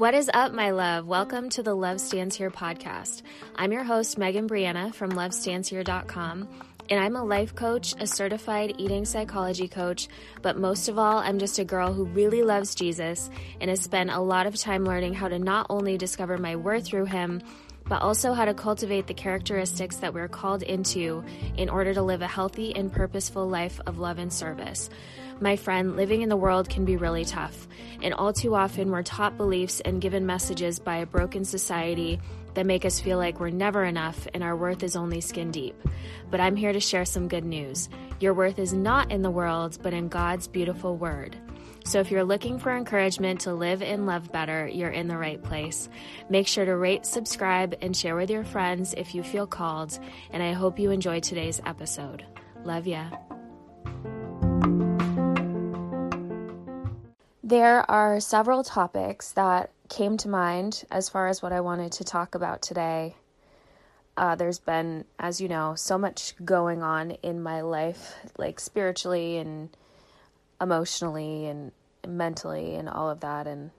What is up, my love? Welcome to the Love Stands Here podcast. I'm your host, Megan Brianna from LoveStandsHere.com, and I'm a life coach, a certified eating psychology coach, but most of all, I'm just a girl who really loves Jesus and has spent a lot of time learning how to not only discover my worth through Him, but also how to cultivate the characteristics that we're called into in order to live a healthy and purposeful life of love and service. My friend, living in the world can be really tough, and all too often we're taught beliefs and given messages by a broken society that make us feel like we're never enough and our worth is only skin deep. But I'm here to share some good news. Your worth is not in the world, but in God's beautiful word. So if you're looking for encouragement to live and love better, you're in the right place. Make sure to rate, subscribe, and share with your friends if you feel called. And I hope you enjoy today's episode. Love ya. There are several topics that came to mind as far as what I wanted to talk about today. Uh, there's been, as you know, so much going on in my life, like spiritually and emotionally and mentally and all of that. And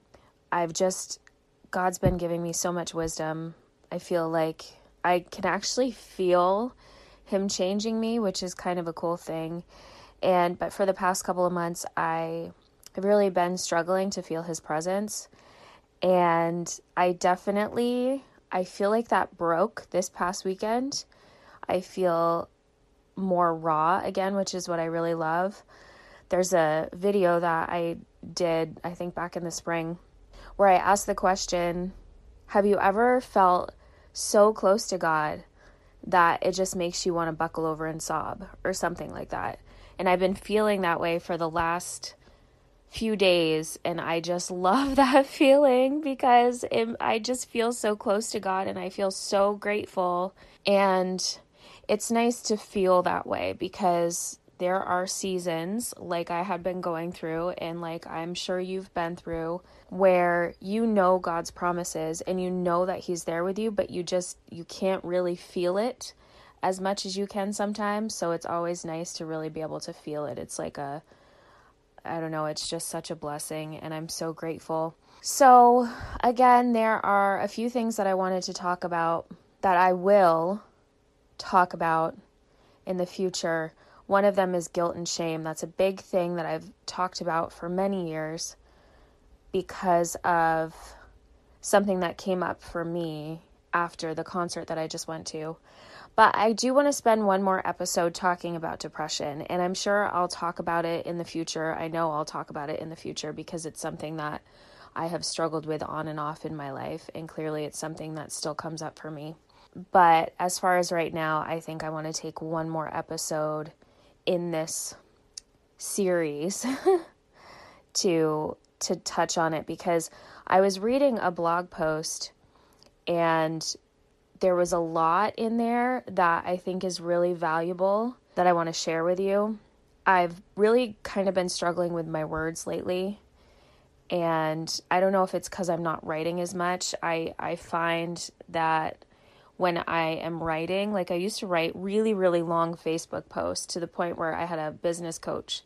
I've just, God's been giving me so much wisdom. I feel like I can actually feel Him changing me, which is kind of a cool thing. And, but for the past couple of months, I I've really been struggling to feel his presence. And I definitely I feel like that broke this past weekend. I feel more raw again, which is what I really love. There's a video that I did, I think back in the spring, where I asked the question, have you ever felt so close to God that it just makes you want to buckle over and sob or something like that? And I've been feeling that way for the last few days and I just love that feeling because it, I just feel so close to God and I feel so grateful. And it's nice to feel that way because there are seasons like I had been going through and like I'm sure you've been through where you know God's promises and you know that he's there with you but you just you can't really feel it as much as you can sometimes. So it's always nice to really be able to feel it. It's like a I don't know, it's just such a blessing, and I'm so grateful. So, again, there are a few things that I wanted to talk about that I will talk about in the future. One of them is guilt and shame. That's a big thing that I've talked about for many years because of something that came up for me after the concert that I just went to. But I do want to spend one more episode talking about depression, and I'm sure I'll talk about it in the future. I know I'll talk about it in the future because it's something that I have struggled with on and off in my life, and clearly it's something that still comes up for me. But as far as right now, I think I want to take one more episode in this series to to touch on it because I was reading a blog post and there was a lot in there that I think is really valuable that I want to share with you. I've really kind of been struggling with my words lately. And I don't know if it's because I'm not writing as much. I, I find that when I am writing, like I used to write really, really long Facebook posts to the point where I had a business coach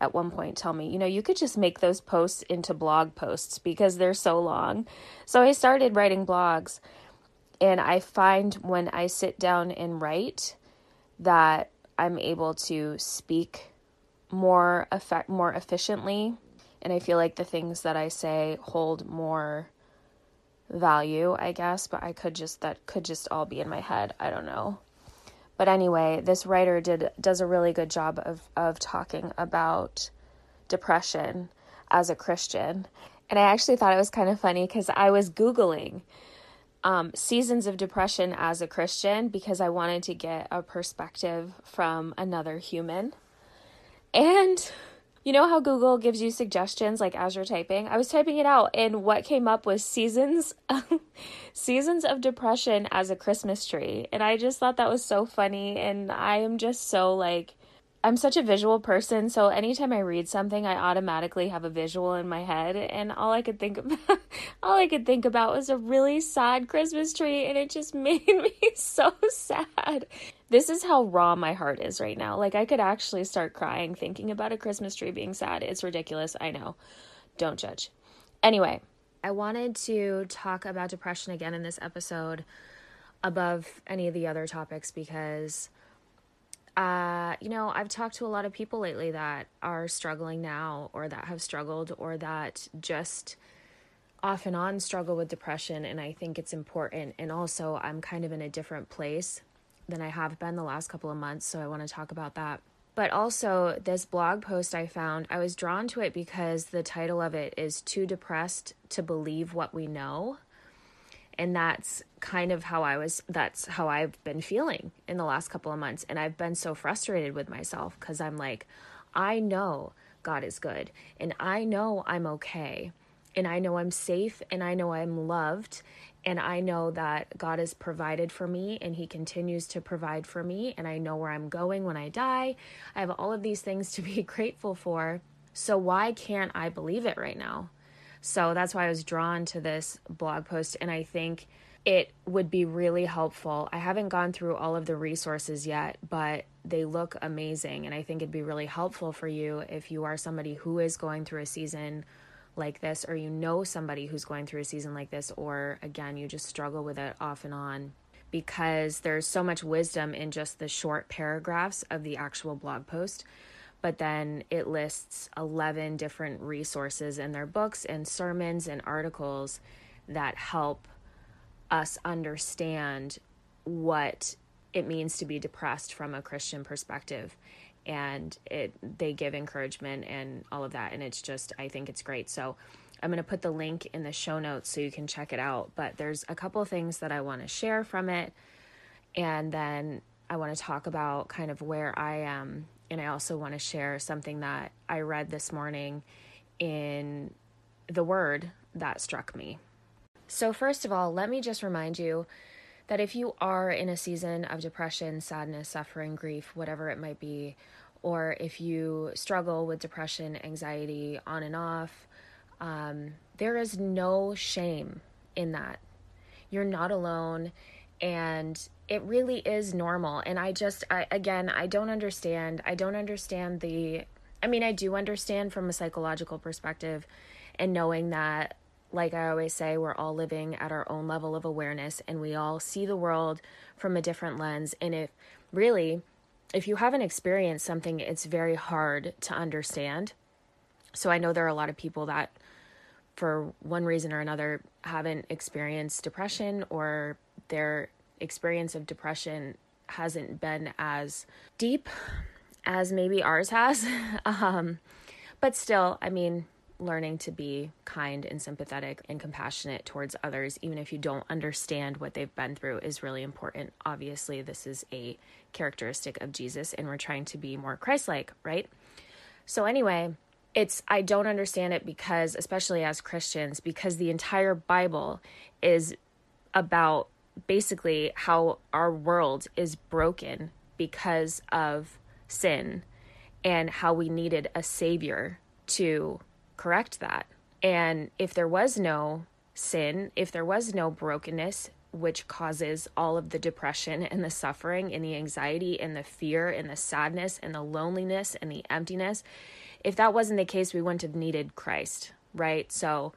at one point tell me, you know, you could just make those posts into blog posts because they're so long. So I started writing blogs and I find when I sit down and write that I'm able to speak more effect more efficiently and I feel like the things that I say hold more value, I guess, but I could just that could just all be in my head. I don't know. But anyway, this writer did does a really good job of of talking about depression as a Christian. And I actually thought it was kind of funny cuz I was googling um, seasons of depression as a Christian because I wanted to get a perspective from another human. And you know how Google gives you suggestions like as you're typing? I was typing it out and what came up was seasons seasons of depression as a Christmas tree. And I just thought that was so funny and I am just so like I'm such a visual person, so anytime I read something, I automatically have a visual in my head, and all I could think about, all I could think about was a really sad Christmas tree, and it just made me so sad. This is how raw my heart is right now. Like I could actually start crying thinking about a Christmas tree being sad. It's ridiculous, I know. Don't judge. Anyway, I wanted to talk about depression again in this episode above any of the other topics because uh, you know, I've talked to a lot of people lately that are struggling now or that have struggled or that just off and on struggle with depression and I think it's important and also I'm kind of in a different place than I have been the last couple of months, so I want to talk about that. But also, this blog post I found, I was drawn to it because the title of it is Too Depressed to Believe What We Know. And that's kind of how I was, that's how I've been feeling in the last couple of months. And I've been so frustrated with myself because I'm like, I know God is good and I know I'm okay and I know I'm safe and I know I'm loved and I know that God has provided for me and He continues to provide for me, and I know where I'm going when I die. I have all of these things to be grateful for. So, why can't I believe it right now? So, that's why I was drawn to this blog post, and I think it would be really helpful. I haven't gone through all of the resources yet, but they look amazing, and I think it'd be really helpful for you if you are somebody who is going through a season like this, or you know somebody who's going through a season like this, or again, you just struggle with it off and on because there's so much wisdom in just the short paragraphs of the actual blog post. But then it lists 11 different resources in their books and sermons and articles that help us understand what it means to be depressed from a Christian perspective. And it they give encouragement and all of that and it's just I think it's great. So I'm going to put the link in the show notes so you can check it out, but there's a couple things that I want to share from it. And then I want to talk about kind of where I am and I also want to share something that I read this morning in the word that struck me. So first of all, let me just remind you that if you are in a season of depression, sadness, suffering, grief, whatever it might be, or if you struggle with depression, anxiety on and off, um, there is no shame in that. You're not alone, and it really is normal. And I just, I, again, I don't understand. I don't understand the, I mean, I do understand from a psychological perspective and knowing that like I always say, we're all living at our own level of awareness and we all see the world from a different lens. And if really, if you haven't experienced something, it's very hard to understand. So I know there are a lot of people that, for one reason or another, haven't experienced depression or their experience of depression hasn't been as deep as maybe ours has. um, but still, I mean, learning to be kind and sympathetic and compassionate towards others, even if you don't understand what they've been through, is really important. Obviously, this is a characteristic of Jesus, and we're trying to be more Christ like, right? So, anyway, it's, I don't understand it because, especially as Christians, because the entire Bible is about basically how our world is broken because of sin and how we needed a savior to correct that. And if there was no sin, if there was no brokenness, which causes all of the depression and the suffering and the anxiety and the fear and the sadness and the loneliness and the emptiness, if that wasn't the case, we wouldn't have needed Christ, right? So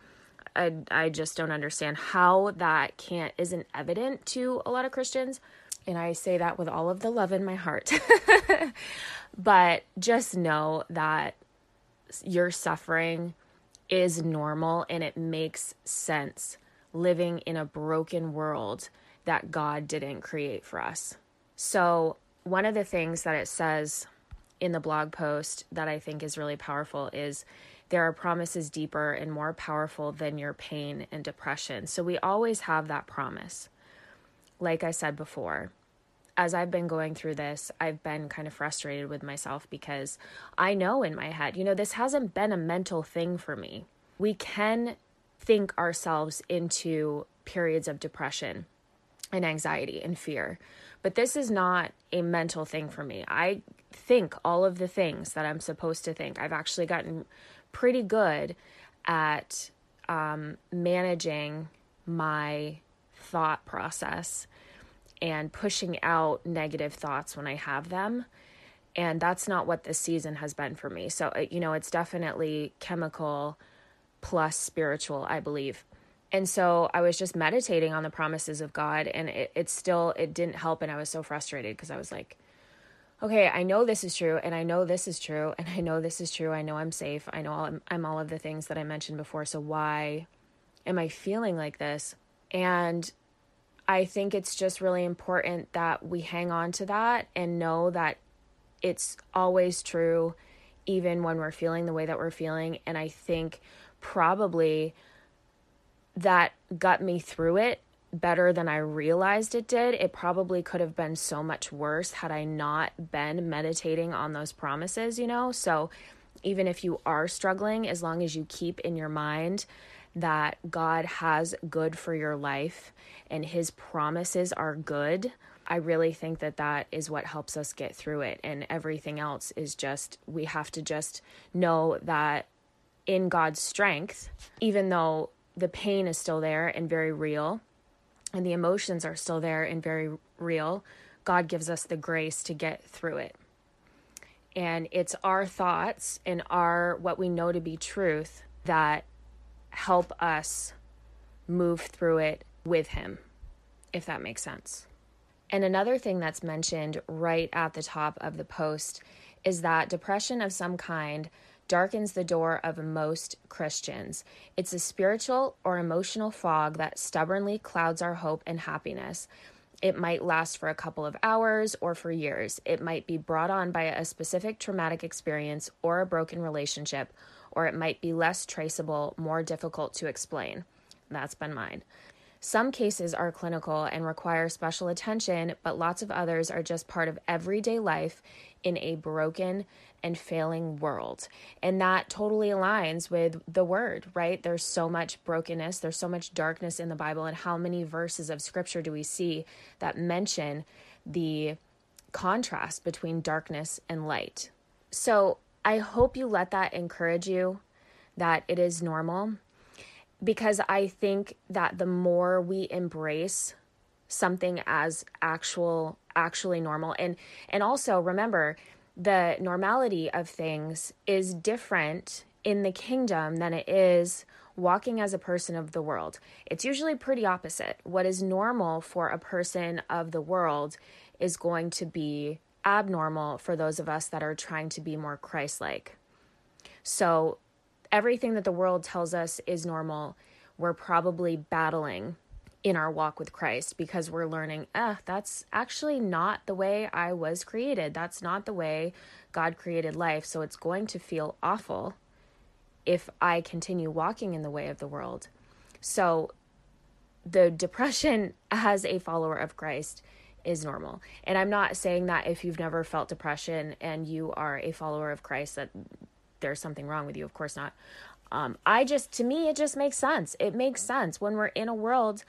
I, I just don't understand how that can't isn't evident to a lot of Christians. And I say that with all of the love in my heart. but just know that your suffering is normal and it makes sense living in a broken world that God didn't create for us. So, one of the things that it says in the blog post that I think is really powerful is there are promises deeper and more powerful than your pain and depression. So, we always have that promise. Like I said before, as I've been going through this, I've been kind of frustrated with myself because I know in my head, you know, this hasn't been a mental thing for me. We can think ourselves into periods of depression and anxiety and fear, but this is not a mental thing for me. I think all of the things that I'm supposed to think. I've actually gotten pretty good at um, managing my thought process and pushing out negative thoughts when I have them. And that's not what this season has been for me. So, you know, it's definitely chemical plus spiritual, I believe. And so I was just meditating on the promises of God and it, it still it didn't help and I was so frustrated because I was like, okay, I know this is true and I know this is true and I know this is true. I know I'm safe. I know I'm, I'm all of the things that I mentioned before. So why am I feeling like this? And I think it's just really important that we hang on to that and know that it's always true, even when we're feeling the way that we're feeling. And I think probably that got me through it better than I realized it did. It probably could have been so much worse had I not been meditating on those promises, you know? So even if you are struggling, as long as you keep in your mind that God has good for your life and his promises are good, I really think that that is what helps us get through it. And everything else is just, we have to just know that in God's strength, even though the pain is still there and very real, and the emotions are still there and very real, God gives us the grace to get through it. And it's our thoughts and our what we know to be truth that help us move through it with him, if that makes sense. And another thing that's mentioned right at the top of the post is that depression of some kind darkens the door of most Christians. It's a spiritual or emotional fog that stubbornly clouds our hope and happiness. It might last for a couple of hours or for years. It might be brought on by a specific traumatic experience or a broken relationship, or it might be less traceable, more difficult to explain. That's been mine. Some cases are clinical and require special attention, but lots of others are just part of everyday life in a broken and failing world. And that totally aligns with the word, right? There's so much brokenness, there's so much darkness in the Bible. And how many verses of scripture do we see that mention the contrast between darkness and light? So I hope you let that encourage you that it is normal because I think that the more we embrace something as actual actually normal and and also remember the normality of things is different in the kingdom than it is walking as a person of the world. It's usually pretty opposite. What is normal for a person of the world is going to be abnormal for those of us that are trying to be more Christ like. So, everything that the world tells us is normal, we're probably battling in our walk with Christ because we're learning, ah, that's actually not the way I was created. That's not the way God created life. So it's going to feel awful if I continue walking in the way of the world. So the depression as a follower of Christ is normal. And I'm not saying that if you've never felt depression and you are a follower of Christ that there's something wrong with you. Of course not. Um, I just, to me, it just makes sense. It makes sense when we're in a world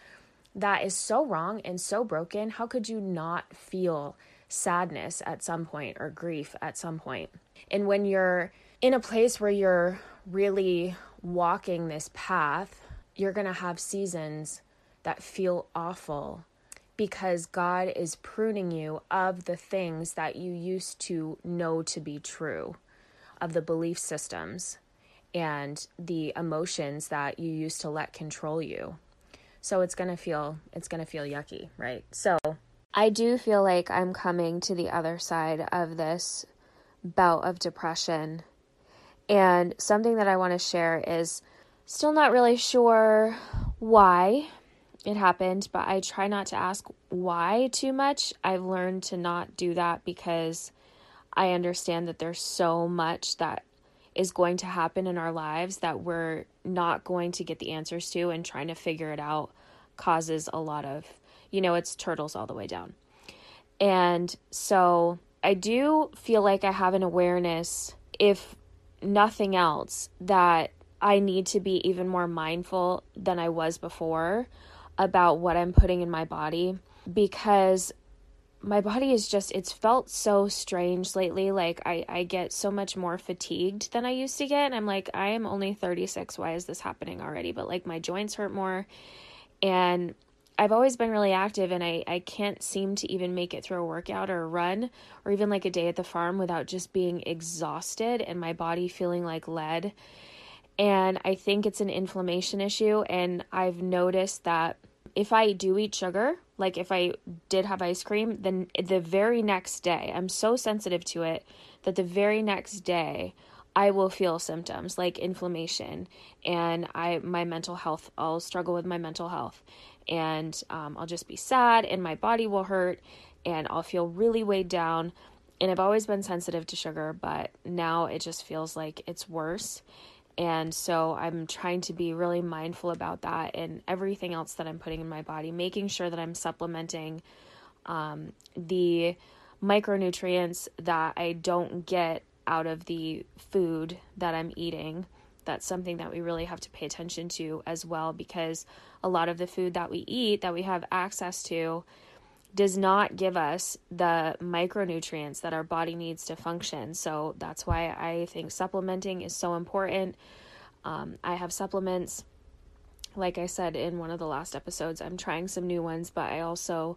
that is so wrong and so broken. How could you not feel sadness at some point or grief at some point? And when you're in a place where you're really walking this path, you're going to have seasons that feel awful because God is pruning you of the things that you used to know to be true, of the belief systems and the emotions that you used to let control you. So it's going to feel it's going to feel yucky, right? So I do feel like I'm coming to the other side of this bout of depression. And something that I want to share is still not really sure why it happened, but I try not to ask why too much. I've learned to not do that because I understand that there's so much that is going to happen in our lives that we're not going to get the answers to and trying to figure it out causes a lot of you know it's turtles all the way down. And so i do feel like i have an awareness if nothing else that i need to be even more mindful than i was before about what i'm putting in my body because my body is just it's felt so strange lately like i i get so much more fatigued than i used to get and i'm like i am only 36 why is this happening already but like my joints hurt more and I've always been really active and I, I can't seem to even make it through a workout or a run or even like a day at the farm without just being exhausted and my body feeling like lead. And I think it's an inflammation issue. And I've noticed that if I do eat sugar, like if I did have ice cream, then the very next day, I'm so sensitive to it that the very next day, I will feel symptoms like inflammation and I my mental health. I'll struggle with my mental health, and um, I'll just be sad, and my body will hurt, and I'll feel really weighed down. And I've always been sensitive to sugar, but now it just feels like it's worse. And so I'm trying to be really mindful about that and everything else that I'm putting in my body, making sure that I'm supplementing um, the micronutrients that I don't get out of the food that I'm eating. That's something that we really have to pay attention to as well because a lot of the food that we eat, that we have access to, does not give us the micronutrients that our body needs to function. So that's why I think supplementing is so important. Um, I have supplements, like I said in one of the last episodes, I'm trying some new ones, but I also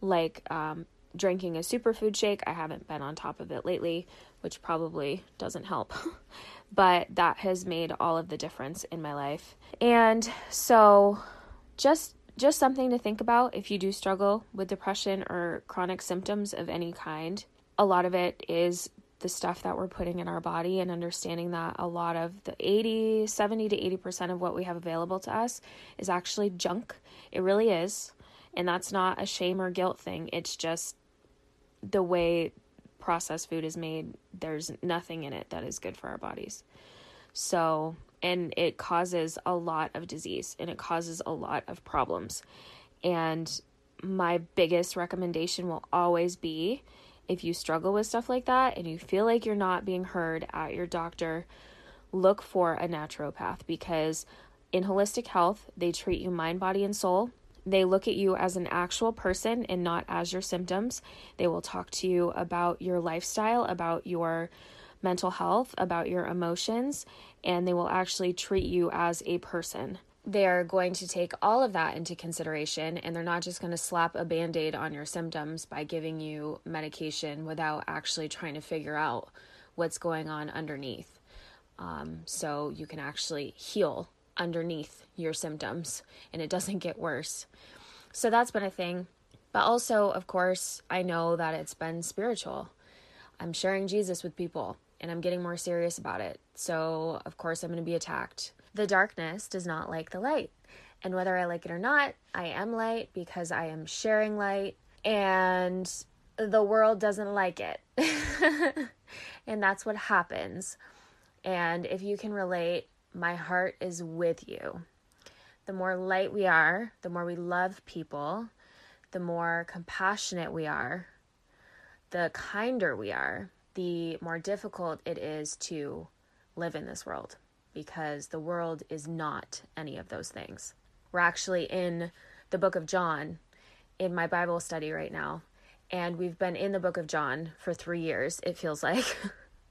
like um, drinking a superfood shake. I haven't been on top of it lately, which probably doesn't help. but that has made all of the difference in my life. And so just just something to think about if you do struggle with depression or chronic symptoms of any kind. A lot of it is the stuff that we're putting in our body and understanding that a lot of the 80, 70 to 80% of what we have available to us is actually junk. It really is. And that's not a shame or guilt thing. It's just the way processed food is made. There's nothing in it that is good for our bodies. So, and it causes a lot of disease and it causes a lot of problems. And my biggest recommendation will always be if you struggle with stuff like that and you feel like you're not being heard at your doctor, look for a naturopath because in holistic health, they treat you mind, body, and soul. They look at you as an actual person and not as your symptoms. They will talk to you about your lifestyle, about your mental health, about your emotions, and they will actually treat you as a person. They are going to take all of that into consideration and they're not just going to slap a band aid on your symptoms by giving you medication without actually trying to figure out what's going on underneath. Um, so you can actually heal underneath your symptoms and it doesn't get worse. So that's been a thing. But also, of course, I know that it's been spiritual. I'm sharing Jesus with people and I'm getting more serious about it. So, of course, I'm going to be attacked. The darkness does not like the light. And whether I like it or not, I am light because I am sharing light, and the world doesn't like it. and that's what happens. And if you can relate, my heart is with you. The more light we are, the more we love people, the more compassionate we are, the kinder we are, the more difficult it is to live in this world because the world is not any of those things. We're actually in the book of John in my Bible study right now, and we've been in the book of John for three years, it feels like.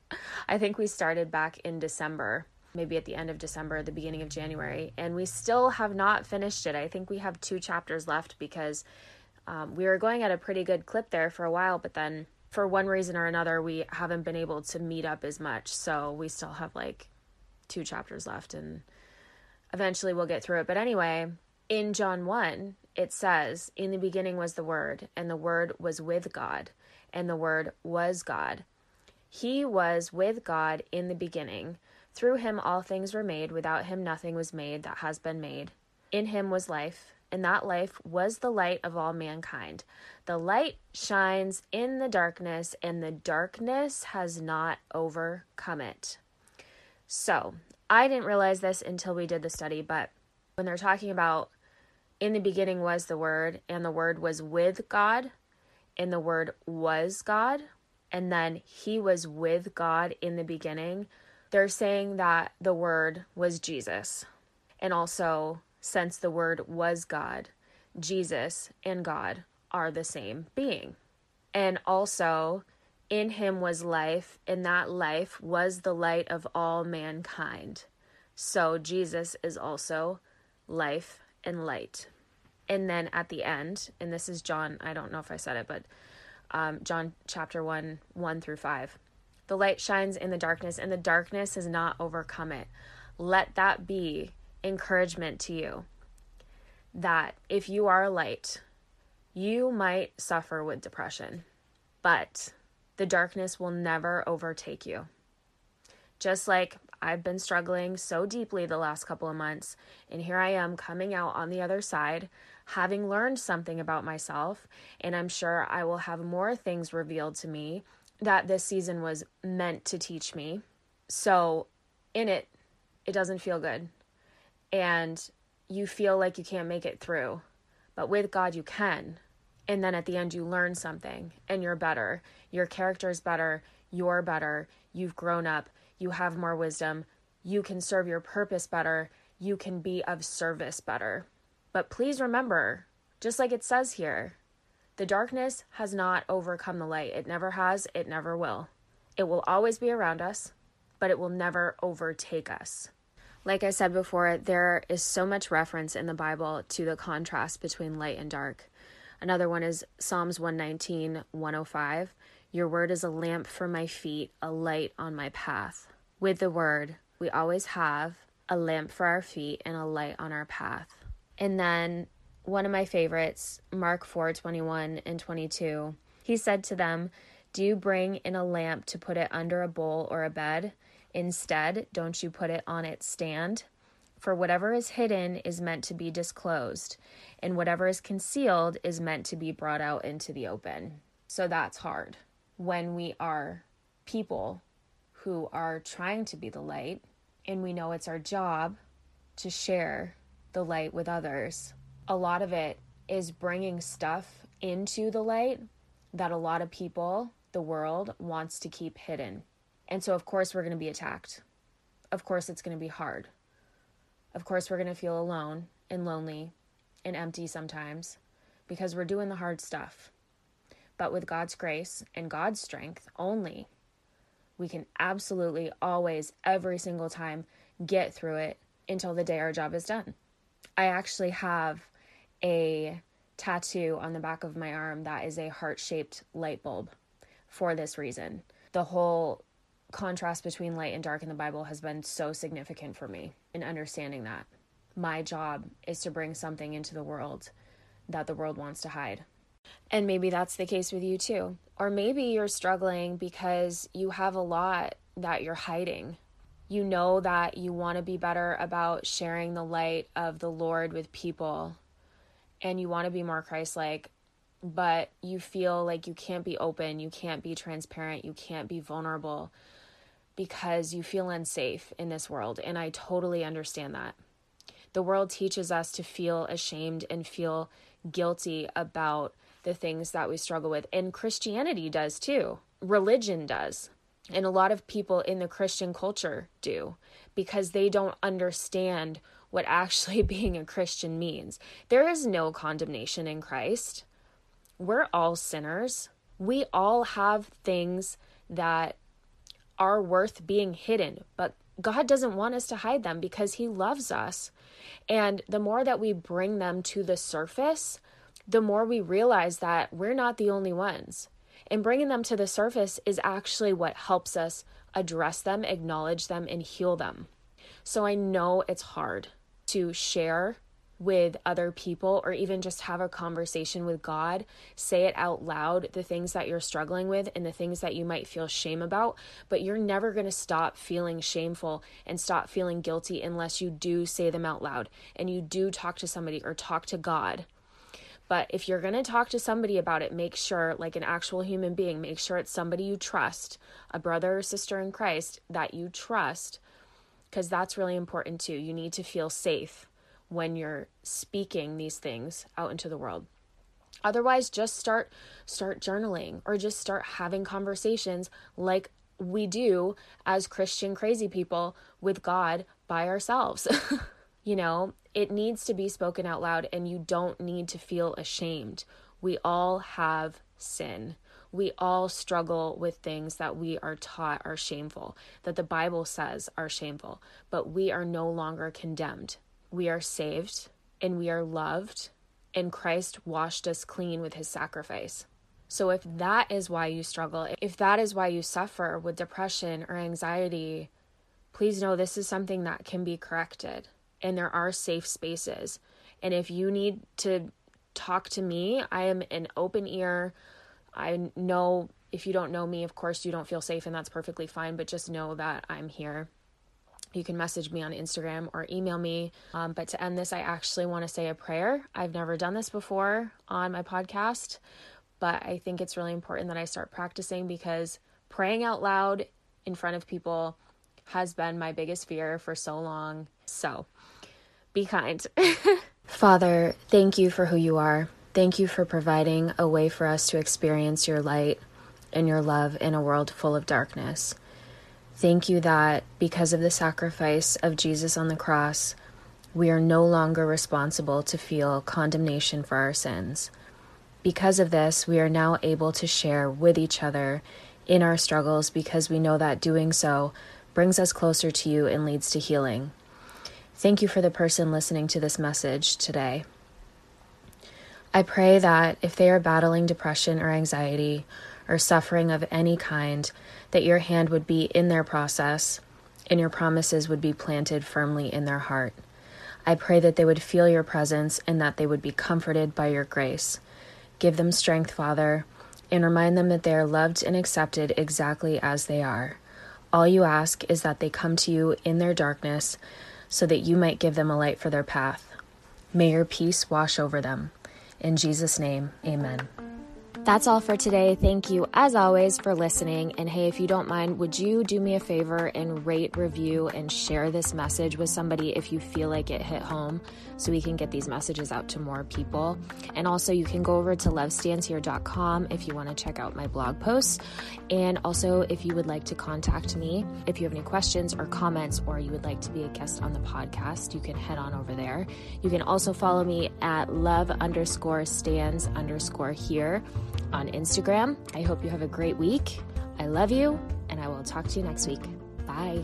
I think we started back in December, maybe at the end of December, the beginning of January, and we still have not finished it. I think we have two chapters left because um, we were going at a pretty good clip there for a while, but then for one reason or another, we haven't been able to meet up as much. So we still have like two chapters left and eventually we'll get through it. But anyway, in John 1, it says, In the beginning was the Word, and the Word was with God, and the Word was God. He was with God in the beginning. Through him all things were made. Without him nothing was made that has been made. In him was life, and that life was the light of all mankind. The light shines in the darkness, and the darkness has not overcome it. So, I didn't realize this until we did the study, but when they're talking about in the beginning was the Word, and the Word was with God, and the Word was God, and then He was with God in the beginning, they're saying that the Word was Jesus. And also, since the Word was God, Jesus and God are the same being. And also, in him was life, and that life was the light of all mankind. So, Jesus is also life and light. And then at the end, and this is John, I don't know if I said it, but um, John chapter 1, 1 through 5. The light shines in the darkness, and the darkness has not overcome it. let that be encouragement to you that if you are a light, you might suffer with depression, but the darkness will never overtake you. Just like I've been struggling so deeply the last couple of months, and here I am coming out on the other side, having learned something about myself, and I'm sure I will have more things revealed to me that this season was meant to teach me. So, in it, it doesn't feel good. And you feel like you can't make it through. But with God, you can. And then at the end, you learn something and you're better. Your character is better. You're better. You've grown up. You have more wisdom. You can serve your purpose better. You can be of service better. But please remember, just like it says here, the darkness has not overcome the light. It never has. It never will. It will always be around us, but it will never overtake us. Like I said before, there is so much reference in the Bible to the contrast between light and dark. Another one is Psalms 119, 105. Your word is a lamp for my feet, a light on my path. With the word, we always have a lamp for our feet and a light on our path. And then one of my favorites, Mark 4, 21 and 22. He said to them, Do you bring in a lamp to put it under a bowl or a bed? Instead, don't you put it on its stand? For whatever is hidden is meant to be disclosed, and whatever is concealed is meant to be brought out into the open. So that's hard when we are people who are trying to be the light, and we know it's our job to share the light with others. A lot of it is bringing stuff into the light that a lot of people, the world, wants to keep hidden. And so, of course, we're going to be attacked. Of course, it's going to be hard. Of course, we're going to feel alone and lonely and empty sometimes because we're doing the hard stuff. But with God's grace and God's strength only, we can absolutely always, every single time, get through it until the day our job is done. I actually have a tattoo on the back of my arm that is a heart shaped light bulb for this reason. The whole contrast between light and dark in the Bible has been so significant for me in understanding that. My job is to bring something into the world that the world wants to hide. And maybe that's the case with you too. Or maybe you're struggling because you have a lot that you're hiding. You know that you want to be better about sharing the light of the Lord with people and you want to be more Christ like, but you feel like you can't be open, you can't be transparent, you can't be vulnerable because you feel unsafe in this world. And I totally understand that. The world teaches us to feel ashamed and feel guilty about the things that we struggle with. And Christianity does too, religion does. And a lot of people in the Christian culture do because they don't understand what actually being a Christian means. There is no condemnation in Christ. We're all sinners. We all have things that are worth being hidden, but God doesn't want us to hide them because He loves us. And the more that we bring them to the surface, the more we realize that we're not the only ones. And bringing them to the surface is actually what helps us address them, acknowledge them, and heal them. So I know it's hard to share with other people or even just have a conversation with God, say it out loud, the things that you're struggling with and the things that you might feel shame about, but you're never going to stop feeling shameful and stop feeling guilty unless you do say them out loud and you do talk to somebody or talk to God. But if you're going to talk to somebody about it, make sure, like an actual human being, make sure it's somebody you trust, a brother or sister in Christ that you trust, because that's really important too. You need to feel safe when you're speaking these things out into the world. Otherwise just start start journaling or just start having conversations like we do as christian crazy people with god by ourselves. You know it needs to be spoken out loud and you don't need to feel ashamed. We all have sin. We all struggle with things that we are taught are shameful, that the Bible says are shameful, but we are no longer condemned we are saved and we are loved, and Christ washed us clean with his sacrifice. So, if that is why you struggle, if that is why you suffer with depression or anxiety, please know this is something that can be corrected and there are safe spaces. And if you need to talk to me, I am an open ear. I know if you don't know me, of course, you don't feel safe, and that's perfectly fine, but just know that I'm here. You can message me on Instagram or email me. Um, but to end this, I actually want to say a prayer. I've never done this before on my podcast, but I think it's really important that I start practicing because praying out loud in front of people has been my biggest fear for so long. So be kind. Father, thank you for who you are. Thank you for providing a way for us to experience your light and your love in a world full of darkness. Thank you that because of the sacrifice of Jesus on the cross, we are no longer responsible to feel condemnation for our sins. Because of this, we are now able to share with each other in our struggles because we know that doing so brings us closer to you and leads to healing. Thank you for the person listening to this message today. I pray that if they are battling depression or anxiety or suffering of any kind, that your hand would be in their process and your promises would be planted firmly in their heart. I pray that they would feel your presence and that they would be comforted by your grace. Give them strength, Father, and remind them that they are loved and accepted exactly as they are. All you ask is that they come to you in their darkness so that you might give them a light for their path. May your peace wash over them. In Jesus' name, amen. That's all for today. Thank you, as always, for listening. And hey, if you don't mind, would you do me a favor and rate, review, and share this message with somebody if you feel like it hit home so we can get these messages out to more people? And also, you can go over to lovestandshere.com if you want to check out my blog posts. And also, if you would like to contact me, if you have any questions or comments, or you would like to be a guest on the podcast, you can head on over there. You can also follow me at love underscore stands underscore here on Instagram. I hope you have a great week. I love you, and I will talk to you next week. Bye.